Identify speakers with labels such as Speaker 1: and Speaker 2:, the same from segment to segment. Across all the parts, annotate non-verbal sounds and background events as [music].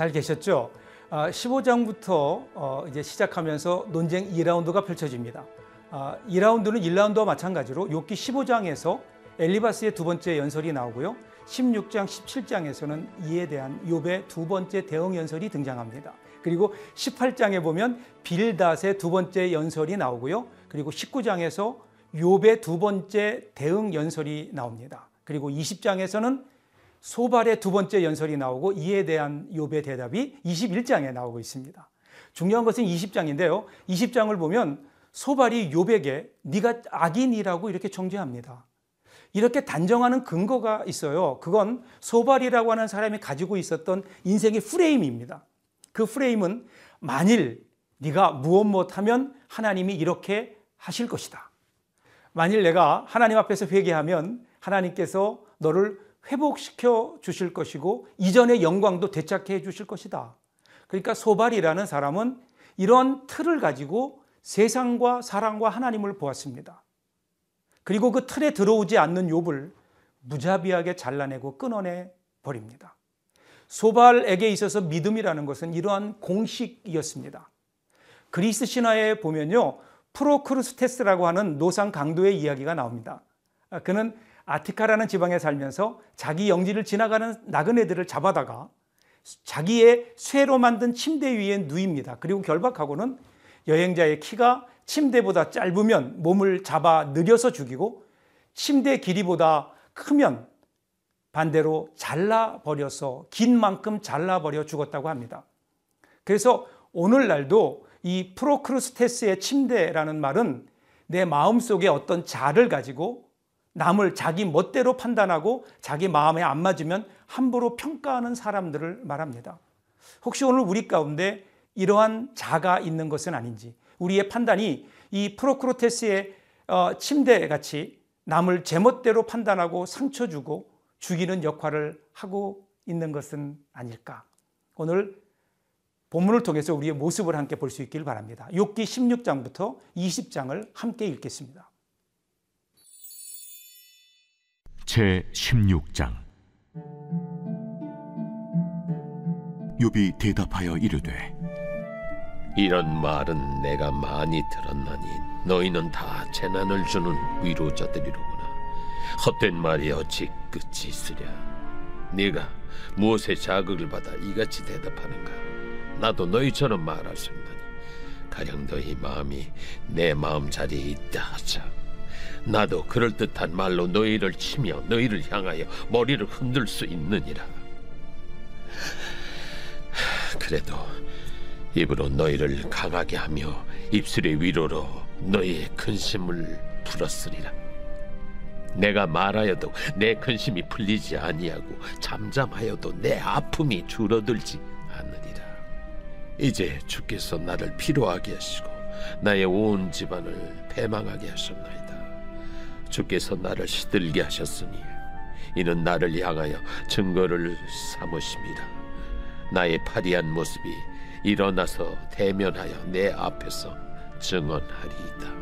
Speaker 1: 잘 계셨죠? 15장부터 어, 이제 시작하면서 논쟁 2라운드가 펼쳐집니다. 2라운드는 1라운드와 마찬가지로 욥기 15장에서 엘리바스의 두 번째 연설이 나오고요. 16장, 17장에서는 이에 대한 욥의 두 번째 대응 연설이 등장합니다. 그리고 18장에 보면 빌닷의 두 번째 연설이 나오고요. 그리고 19장에서 욥의 두 번째 대응 연설이 나옵니다. 그리고 20장에서는 소발의 두 번째 연설이 나오고 이에 대한 욥의 대답이 21장에 나오고 있습니다. 중요한 것은 20장인데요. 20장을 보면 소발이 욥에게 네가 악인이라고 이렇게 정죄합니다. 이렇게 단정하는 근거가 있어요. 그건 소발이라고 하는 사람이 가지고 있었던 인생의 프레임입니다. 그 프레임은 만일 네가 무엇 못하면 하나님이 이렇게 하실 것이다. 만일 내가 하나님 앞에서 회개하면 하나님께서 너를 회복시켜 주실 것이고 이전의 영광도 되찾게 해 주실 것이다. 그러니까 소발이라는 사람은 이런 틀을 가지고 세상과 사랑과 하나님을 보았습니다. 그리고 그 틀에 들어오지 않는 욥을 무자비하게 잘라내고 끊어내 버립니다. 소발에게 있어서 믿음이라는 것은 이러한 공식이었습니다. 그리스 신화에 보면요. 프로크루스테스라고 하는 노상 강도의 이야기가 나옵니다. 그는 아티카라는 지방에 살면서 자기 영지를 지나가는 나그네들을 잡아다가 자기의 쇠로 만든 침대 위에 누입니다. 그리고 결박하고는 여행자의 키가 침대보다 짧으면 몸을 잡아 늘려서 죽이고 침대 길이보다 크면 반대로 잘라버려서 긴 만큼 잘라버려 죽었다고 합니다. 그래서 오늘날도 이 프로크루스테스의 침대라는 말은 내 마음속에 어떤 자를 가지고 남을 자기 멋대로 판단하고 자기 마음에 안 맞으면 함부로 평가하는 사람들을 말합니다. 혹시 오늘 우리 가운데 이러한 자가 있는 것은 아닌지 우리의 판단이 이 프로크로테스의 어, 침대 같이 남을 제멋대로 판단하고 상처 주고 죽이는 역할을 하고 있는 것은 아닐까. 오늘 본문을 통해서 우리의 모습을 함께 볼 수 있길 바랍니다. 욥기 16장부터 20장을 함께 읽겠습니다.
Speaker 2: 제 16장. 욥이 대답하여 이르되
Speaker 3: 이런 말은 내가 많이 들었나니 너희는 다 재난을 주는 위로자들이로구나. 헛된 말이 어찌 끝이 있으랴? 네가 무엇에 자극을 받아 이같이 대답하는가? 나도 너희처럼 말할 수 있나니. 가령 너희 마음이 내 마음 자리에 있다 하자 나도 그럴듯한 말로 너희를 치며 너희를 향하여 머리를 흔들 수 있느니라. 그래도 입으로 너희를 강하게 하며 입술의 위로로 너희의 근심을 풀었으리라. 내가 말하여도 내 근심이 풀리지 아니하고 잠잠하여도 내 아픔이 줄어들지 않느니라. 이제 주께서 나를 피로하게 하시고 나의 온 집안을 패망하게 하셨나이다. 주께서 나를 시들게 하셨으니 이는 나를 향하여 증거를 삼으심이라 나의 파리한 모습이 일어나서 대면하여 내 앞에서 증언하리이다.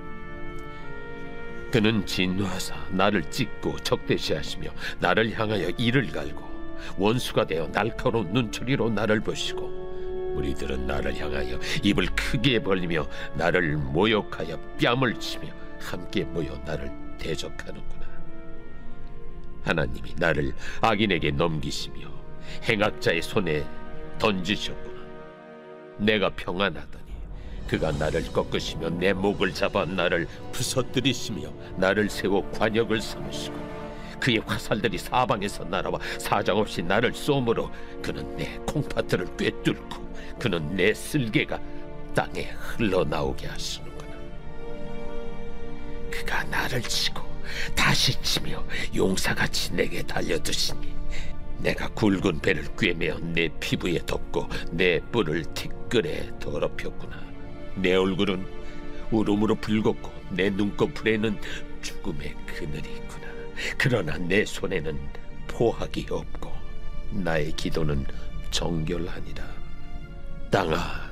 Speaker 3: 그는 진화하사 나를 찢고 적대시하시며 나를 향하여 이를 갈고 원수가 되어 날카로운 눈초리로 나를 보시고 우리들은 나를 향하여 입을 크게 벌리며 나를 모욕하여 뺨을 치며 함께 모여 나를 대적하는구나. 하나님이 나를 악인에게 넘기시며 행악자의 손에 던지셨구나. 내가 평안하더니 그가 나를 꺾으시며 내 목을 잡아 나를 부서뜨리시며 나를 세워 관역을 삼으시고 그의 화살들이 사방에서 날아와 사정없이 나를 쏘므로 그는 내 콩팥들을 꿰뚫고 그는 내 쓸개가 땅에 흘러나오게 하시고 그가 나를 치고 다시 치며 용사같이 내게 달려드시니 내가 굵은 배를 꿰매어 내 피부에 덮고 내 뿔을 티끌에 더럽혔구나. 내 얼굴은 울음으로 붉었고 내 눈꺼풀에는 죽음의 그늘이 있구나. 그러나 내 손에는 포악이 없고 나의 기도는 정결하니라. 땅아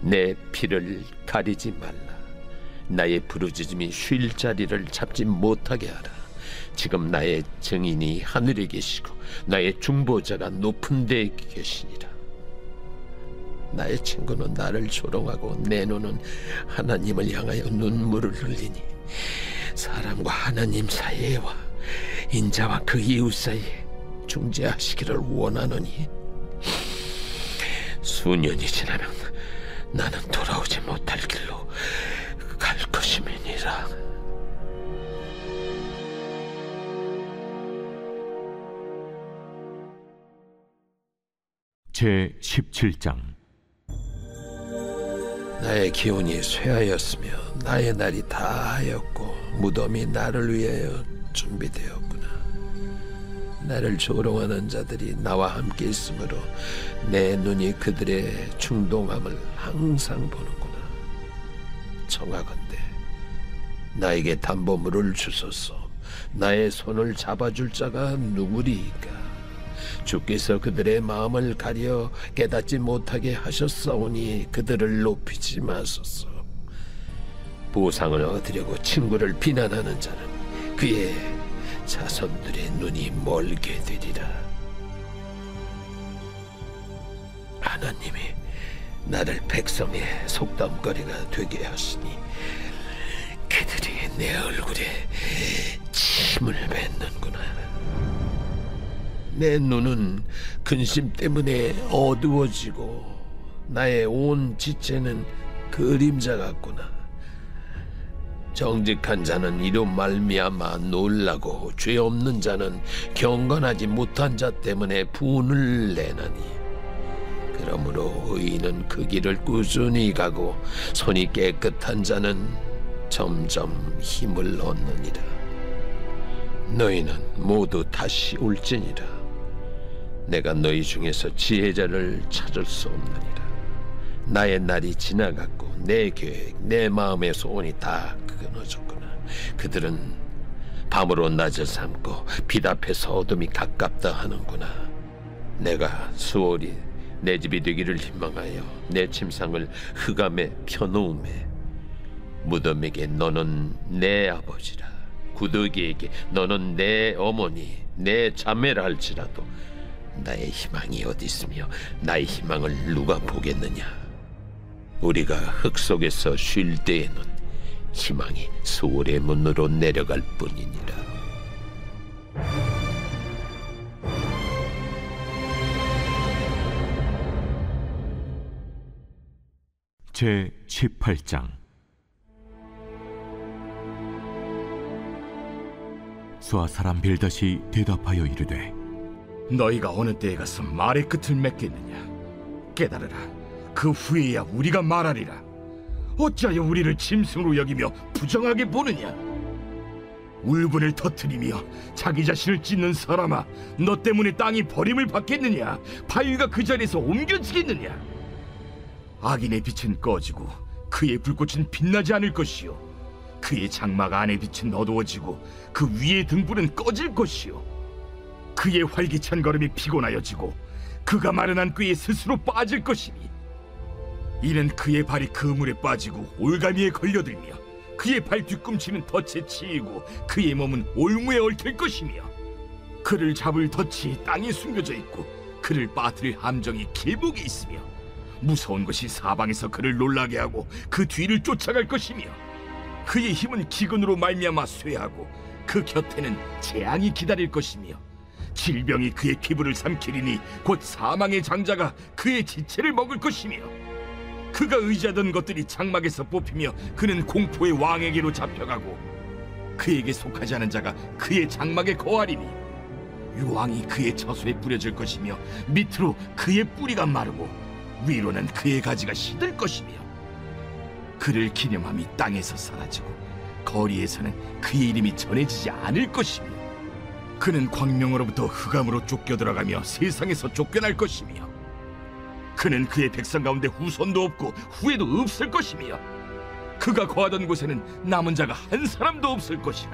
Speaker 3: 내 피를 가리지 말라 나의 부르짖음이 쉴 자리를 잡지 못하게 하라. 지금 나의 증인이 하늘에 계시고 나의 중보자가 높은 데 계시니라. 나의 친구는 나를 조롱하고 내 눈은 하나님을 향하여 눈물을 흘리니 사람과 하나님 사이에와 인자와 그 이웃 사이에 중재하시기를 원하노니 수년이 지나면 나는 돌아오지 못할 길로 갈 것임이니라.
Speaker 2: 제 17장
Speaker 3: 나의 기운이 쇠하였으며 나의 날이 다하였고 무덤이 나를 위하여 준비되었구나. 나를 조롱하는 자들이 나와 함께 있으므로 내 눈이 그들의 충동함을 항상 보는구나. 청하건대 나에게 담보물을 주소서. 나의 손을 잡아줄 자가 누구리이까? 주께서 그들의 마음을 가려 깨닫지 못하게 하셨사오니 그들을 높이지 마소서. 보상을 얻으려고 친구를 비난하는 자는 그의 자손들의 눈이 멀게 되리라. 하나님이 나를 백성의 속담거리가 되게 하시니 내 얼굴에 침을 뱉는구나. 내 눈은 근심 때문에 어두워지고 나의 온 지체는 그림자 같구나. 정직한 자는 이로 말미암아 놀라고 죄 없는 자는 경건하지 못한 자 때문에 분을 내나니 그러므로 의인은 그 길을 꾸준히 가고 손이 깨끗한 자는 점점 힘을 얻느니라. 너희는 모두 다시 올지니라. 내가 너희 중에서 지혜자를 찾을 수 없느니라. 나의 날이 지나갔고 내 계획 내 마음의 소원이 다 끊어졌구나. 그들은 밤으로 낮을 삼고 빛 앞에서 어둠이 가깝다 하는구나. 내가 수월이 내 집이 되기를 희망하여 내 침상을 흑암에 펴놓음에 무덤에게 너는 내 아버지라. 구더기에게 너는 내 어머니 내 자매라 할지라도 나의 희망이 어디 있으며 나의 희망을 누가 보겠느냐? 우리가 흙 속에서 쉴 때에는 희망이 소울의 문으로 내려갈 뿐이니라.
Speaker 2: 제 18장 수아 사람 빌닷이 대답하여 이르되
Speaker 4: 너희가 어느 때에 가서 말의 끝을 맺겠느냐? 깨달으라. 그 후에야 우리가 말하리라. 어찌하여 우리를 짐승으로 여기며 부정하게 보느냐? 울분을 터뜨리며 자기 자신을 찢는 사람아 너 때문에 땅이 버림을 받겠느냐? 바위가 그 자리에서 옮겨지겠느냐? 악인의 빛은 꺼지고 그의 불꽃은 빛나지 않을 것이요 그의 장막 안의 빛은 어두워지고 그 위의 등불은 꺼질 것이요. 그의 활기찬 걸음이 피곤하여지고 그가 마련한 꾀에 스스로 빠질 것이니 이는 그의 발이 그물에 빠지고 올가미에 걸려들며 그의 발 뒤꿈치는 덫에 치이고 그의 몸은 올무에 얽힐 것이며 그를 잡을 덫이 땅에 숨겨져 있고 그를 빠뜨릴 함정이 길목에 있으며 무서운 것이 사방에서 그를 놀라게 하고 그 뒤를 쫓아갈 것이며 그의 힘은 기근으로 말미암아 쇠하고 그 곁에는 재앙이 기다릴 것이며 질병이 그의 피부를 삼키리니 곧 사망의 장자가 그의 지체를 먹을 것이며 그가 의지하던 것들이 장막에서 뽑히며 그는 공포의 왕에게로 잡혀가고 그에게 속하지 않은 자가 그의 장막에 거하리니 유황이 그의 처소에 뿌려질 것이며 밑으로 그의 뿌리가 마르고 위로는 그의 가지가 시들 것이며 그를 기념함이 땅에서 사라지고 거리에서는 그의 이름이 전해지지 않을 것이며 그는 광명으로부터 흑암으로 쫓겨 들어가며 세상에서 쫓겨날 것이며 그는 그의 백성 가운데 후손도 없고 후에도 없을 것이며 그가 거하던 곳에는 남은 자가 한 사람도 없을 것이라.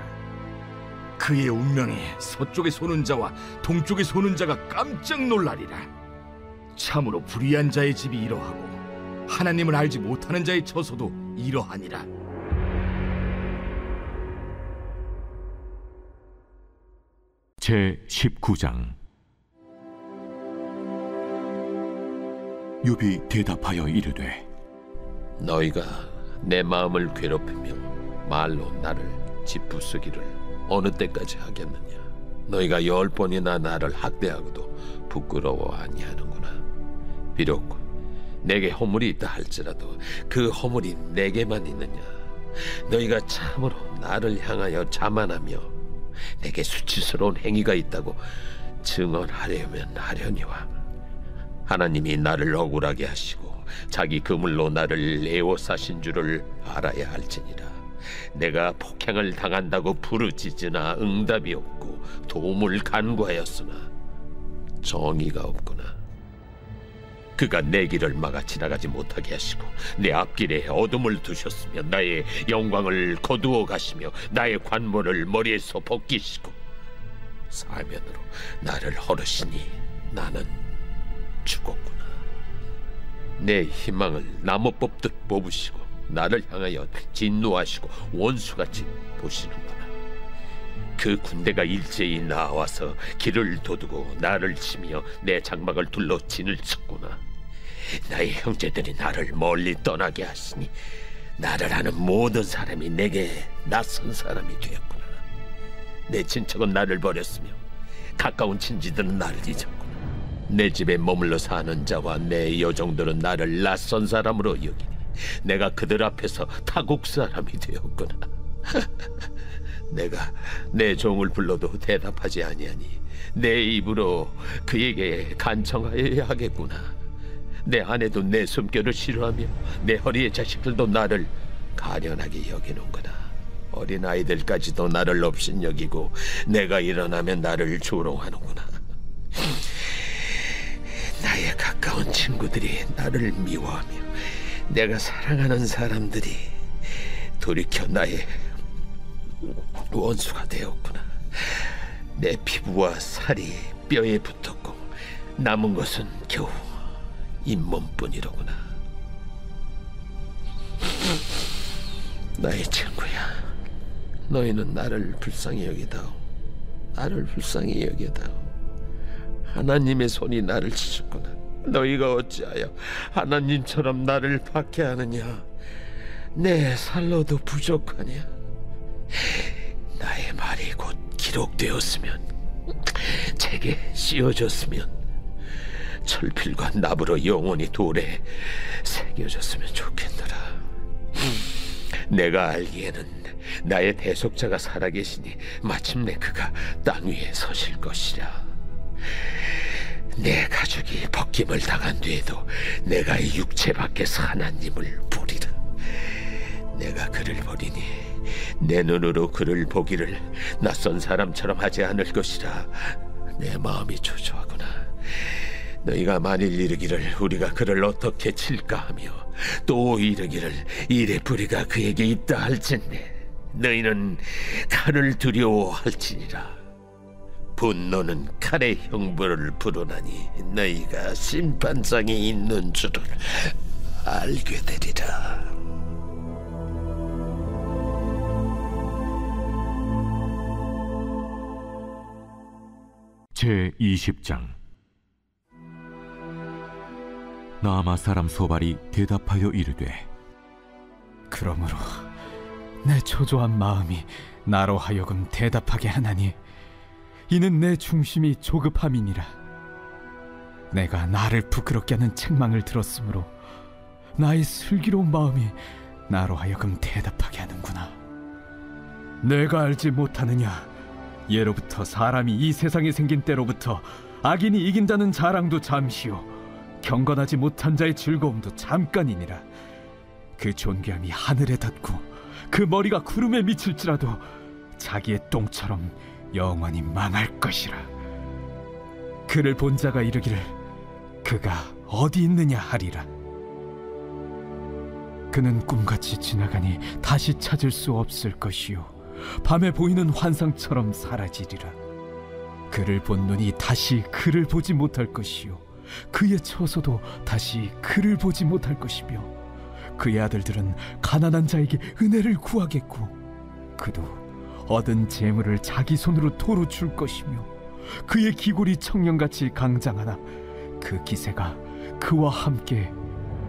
Speaker 4: 그의 운명에 서쪽에 소는 자와 동쪽에 소는 자가 깜짝 놀라리라. 참으로 불의한 자의 집이 이러하고 하나님을 알지 못하는 자의 처소도 이러하니라.
Speaker 2: 제 19장. 욥이 대답하여 이르되
Speaker 3: 너희가 내 마음을 괴롭히며 말로 나를 짓부수기를 어느 때까지 하겠느냐? 너희가 열 번이나 나를 학대하고도 부끄러워 아니하는구나. 비록 내게 허물이 있다 할지라도 그 허물이 내게만 있느냐? 너희가 참으로 나를 향하여 자만하며 내게 수치스러운 행위가 있다고 증언하려면 하려니와 하나님이 나를 억울하게 하시고 자기 그물로 나를 애워 싸신 줄을 알아야 할지니라. 내가 폭행을 당한다고 부르짖으나 응답이 없고 도움을 간구하였으나 정의가 없구나 그가 내 길을 막아 지나가지 못하게 하시고 내 앞길에 어둠을 두셨으며 나의 영광을 거두어 가시며 나의 관모를 머리에서 벗기시고 사면으로 나를 허르시니 나는 죽었구나. 내 희망을 나무 뽑듯 뽑으시고 나를 향하여 진노하시고 원수같이 보시는구나. 그 군대가 일제히 나와서 길을 도두고 나를 치며 내 장막을 둘러 진을 쳤구나. 나의 형제들이 나를 멀리 떠나게 하시니 나를 아는 모든 사람이 내게 낯선 사람이 되었구나. 내 친척은 나를 버렸으며 가까운 친지들은 나를 잊었구나. 내 집에 머물러 사는 자와 내 여종들은 나를 낯선 사람으로 여기니 내가 그들 앞에서 타국 사람이 되었구나. [laughs] 내가 내 종을 불러도 대답하지 아니하니 내 입으로 그에게 간청하여야 하겠구나. 내 아내도 내 숨결을 싫어하며 내 허리의 자식들도 나를 가련하게 여기는구나. 어린 아이들까지도 나를 없인 여기고 내가 일어나면 나를 조롱하는구나. 나의 가까운 친구들이 나를 미워하며 내가 사랑하는 사람들이 돌이켜 나의 원수가 되었구나. 내 피부와 살이 뼈에 붙었고 남은 것은 겨우 잇몸뿐이로구나. 나의 친구야, 너희는 나를 불쌍히 여기다오. 나를 불쌍히 여기다오. 하나님의 손이 나를 치셨구나. 너희가 어찌하여 하나님처럼 나를 박해하느냐? 내 살로도 부족하냐? 곧 기록되었으면 책에 씌워졌으면 철필과 납으로 영원히 돌에 새겨졌으면 좋겠노라. 내가 알기에는 나의 대속자가 살아계시니 마침내 그가 땅 위에 서실 것이라. 내 가족이 벗김을 당한 뒤에도 내가 이 육체 밖에서 하나님을 보리라. 내가 그를 보리니 내 눈으로 그를 보기를 낯선 사람처럼 하지 않을 것이라. 내 마음이 초조하구나. 너희가 만일 이르기를 우리가 그를 어떻게 칠까 하며 또 이르기를 이래 뿌리가 그에게 있다 할진대 너희는 칼을 두려워할지니라. 분노는 칼의 형벌을 부르나니 너희가 심판장이 있는 줄을 알게 되리라.
Speaker 2: 제 20장. 나아마 사람 소발이 대답하여 이르되
Speaker 5: 그러므로 내 초조한 마음이 나로 하여금 대답하게 하나니 이는 내 중심이 조급함이니라. 내가 나를 부끄럽게 하는 책망을 들었으므로 나의 슬기로운 마음이 나로 하여금 대답하게 하는구나. 내가 알지 못하느냐 예로부터 사람이 이 세상에 생긴 때로부터 악인이 이긴다는 자랑도 잠시요 경건하지 못한 자의 즐거움도 잠깐이니라. 그 존귀함이 하늘에 닿고 그 머리가 구름에 미칠지라도 자기의 똥처럼 영원히 망할 것이라. 그를 본 자가 이르기를 그가 어디 있느냐 하리라. 그는 꿈같이 지나가니 다시 찾을 수 없을 것이요 밤에 보이는 환상처럼 사라지리라 그를 본 눈이 다시 그를 보지 못할 것이요 그의 처소도 다시 그를 보지 못할 것이며 그의 아들들은 가난한 자에게 은혜를 구하겠고 그도 얻은 재물을 자기 손으로 도로 줄 것이며 그의 기골이 청년같이 강장하나 그 기세가 그와 함께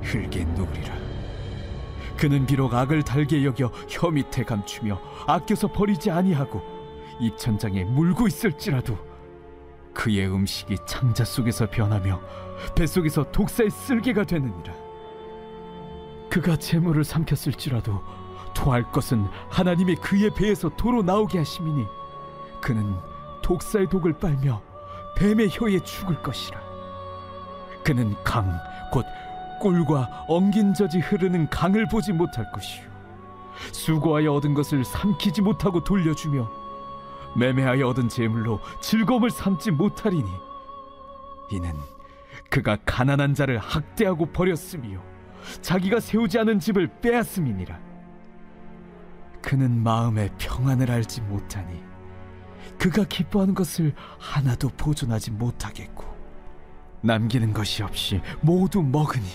Speaker 5: 흙에 누우리라. 그는 비록 악을 달게 여겨 혀 밑에 감추며 아껴서 버리지 아니하고 입천장에 물고 있을지라도 그의 음식이 창자 속에서 변하며 뱃속에서 독사의 쓸개가 되느니라. 그가 재물을 삼켰을지라도 토할 것은 하나님이 그의 배에서 도로 나오게 하심이니 그는 독사의 독을 빨며 뱀의 혀에 죽을 것이라. 그는 강, 곧 꿀과 엉긴 젖이 흐르는 강을 보지 못할 것이요. 수고하여 얻은 것을 삼키지 못하고 돌려주며 매매하여 얻은 재물로 즐거움을 삼지 못하리니 이는 그가 가난한 자를 학대하고 버렸으며 자기가 세우지 않은 집을 빼앗음이니라. 그는 마음의 평안을 알지 못하니 그가 기뻐하는 것을 하나도 보존하지 못하겠고 남기는 것이 없이 모두 먹으니.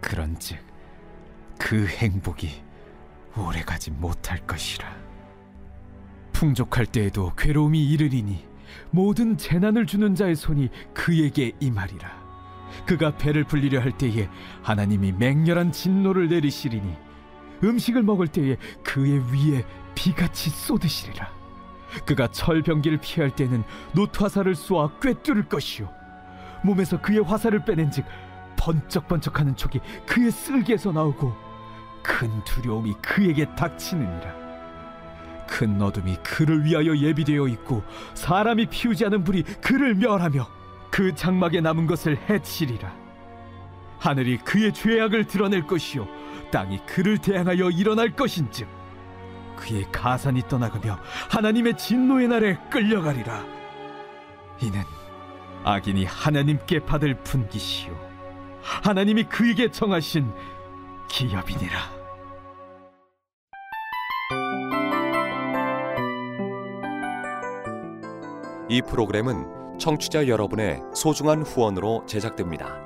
Speaker 5: 그런즉 그 행복이 오래가지 못할 것이라. 풍족할 때에도 괴로움이 이르리니 모든 재난을 주는 자의 손이 그에게 임하리라. 그가 배를 불리려 할 때에 하나님이 맹렬한 진노를 내리시리니 음식을 먹을 때에 그의 위에 비같이 쏟으시리라. 그가 철병기를 피할 때는 노트화살을 쏘아 꿰뚫을 것이요 몸에서 그의 화살을 빼낸즉 번쩍번쩍하는 촉이 그의 쓸개에서 나오고 큰 두려움이 그에게 닥치느니라. 큰 어둠이 그를 위하여 예비되어 있고 사람이 피우지 않은 불이 그를 멸하며 그 장막에 남은 것을 해치리라. 하늘이 그의 죄악을 드러낼 것이요 땅이 그를 대항하여 일어날 것인즉 그의 가산이 떠나가며 하나님의 진노의 날에 끌려가리라. 이는 악인이 하나님께 받을 분기시요 하나님이 그에게 정하신 기업이니라
Speaker 6: 이 프로그램은 청취자 여러분의 소중한 후원으로 제작됩니다.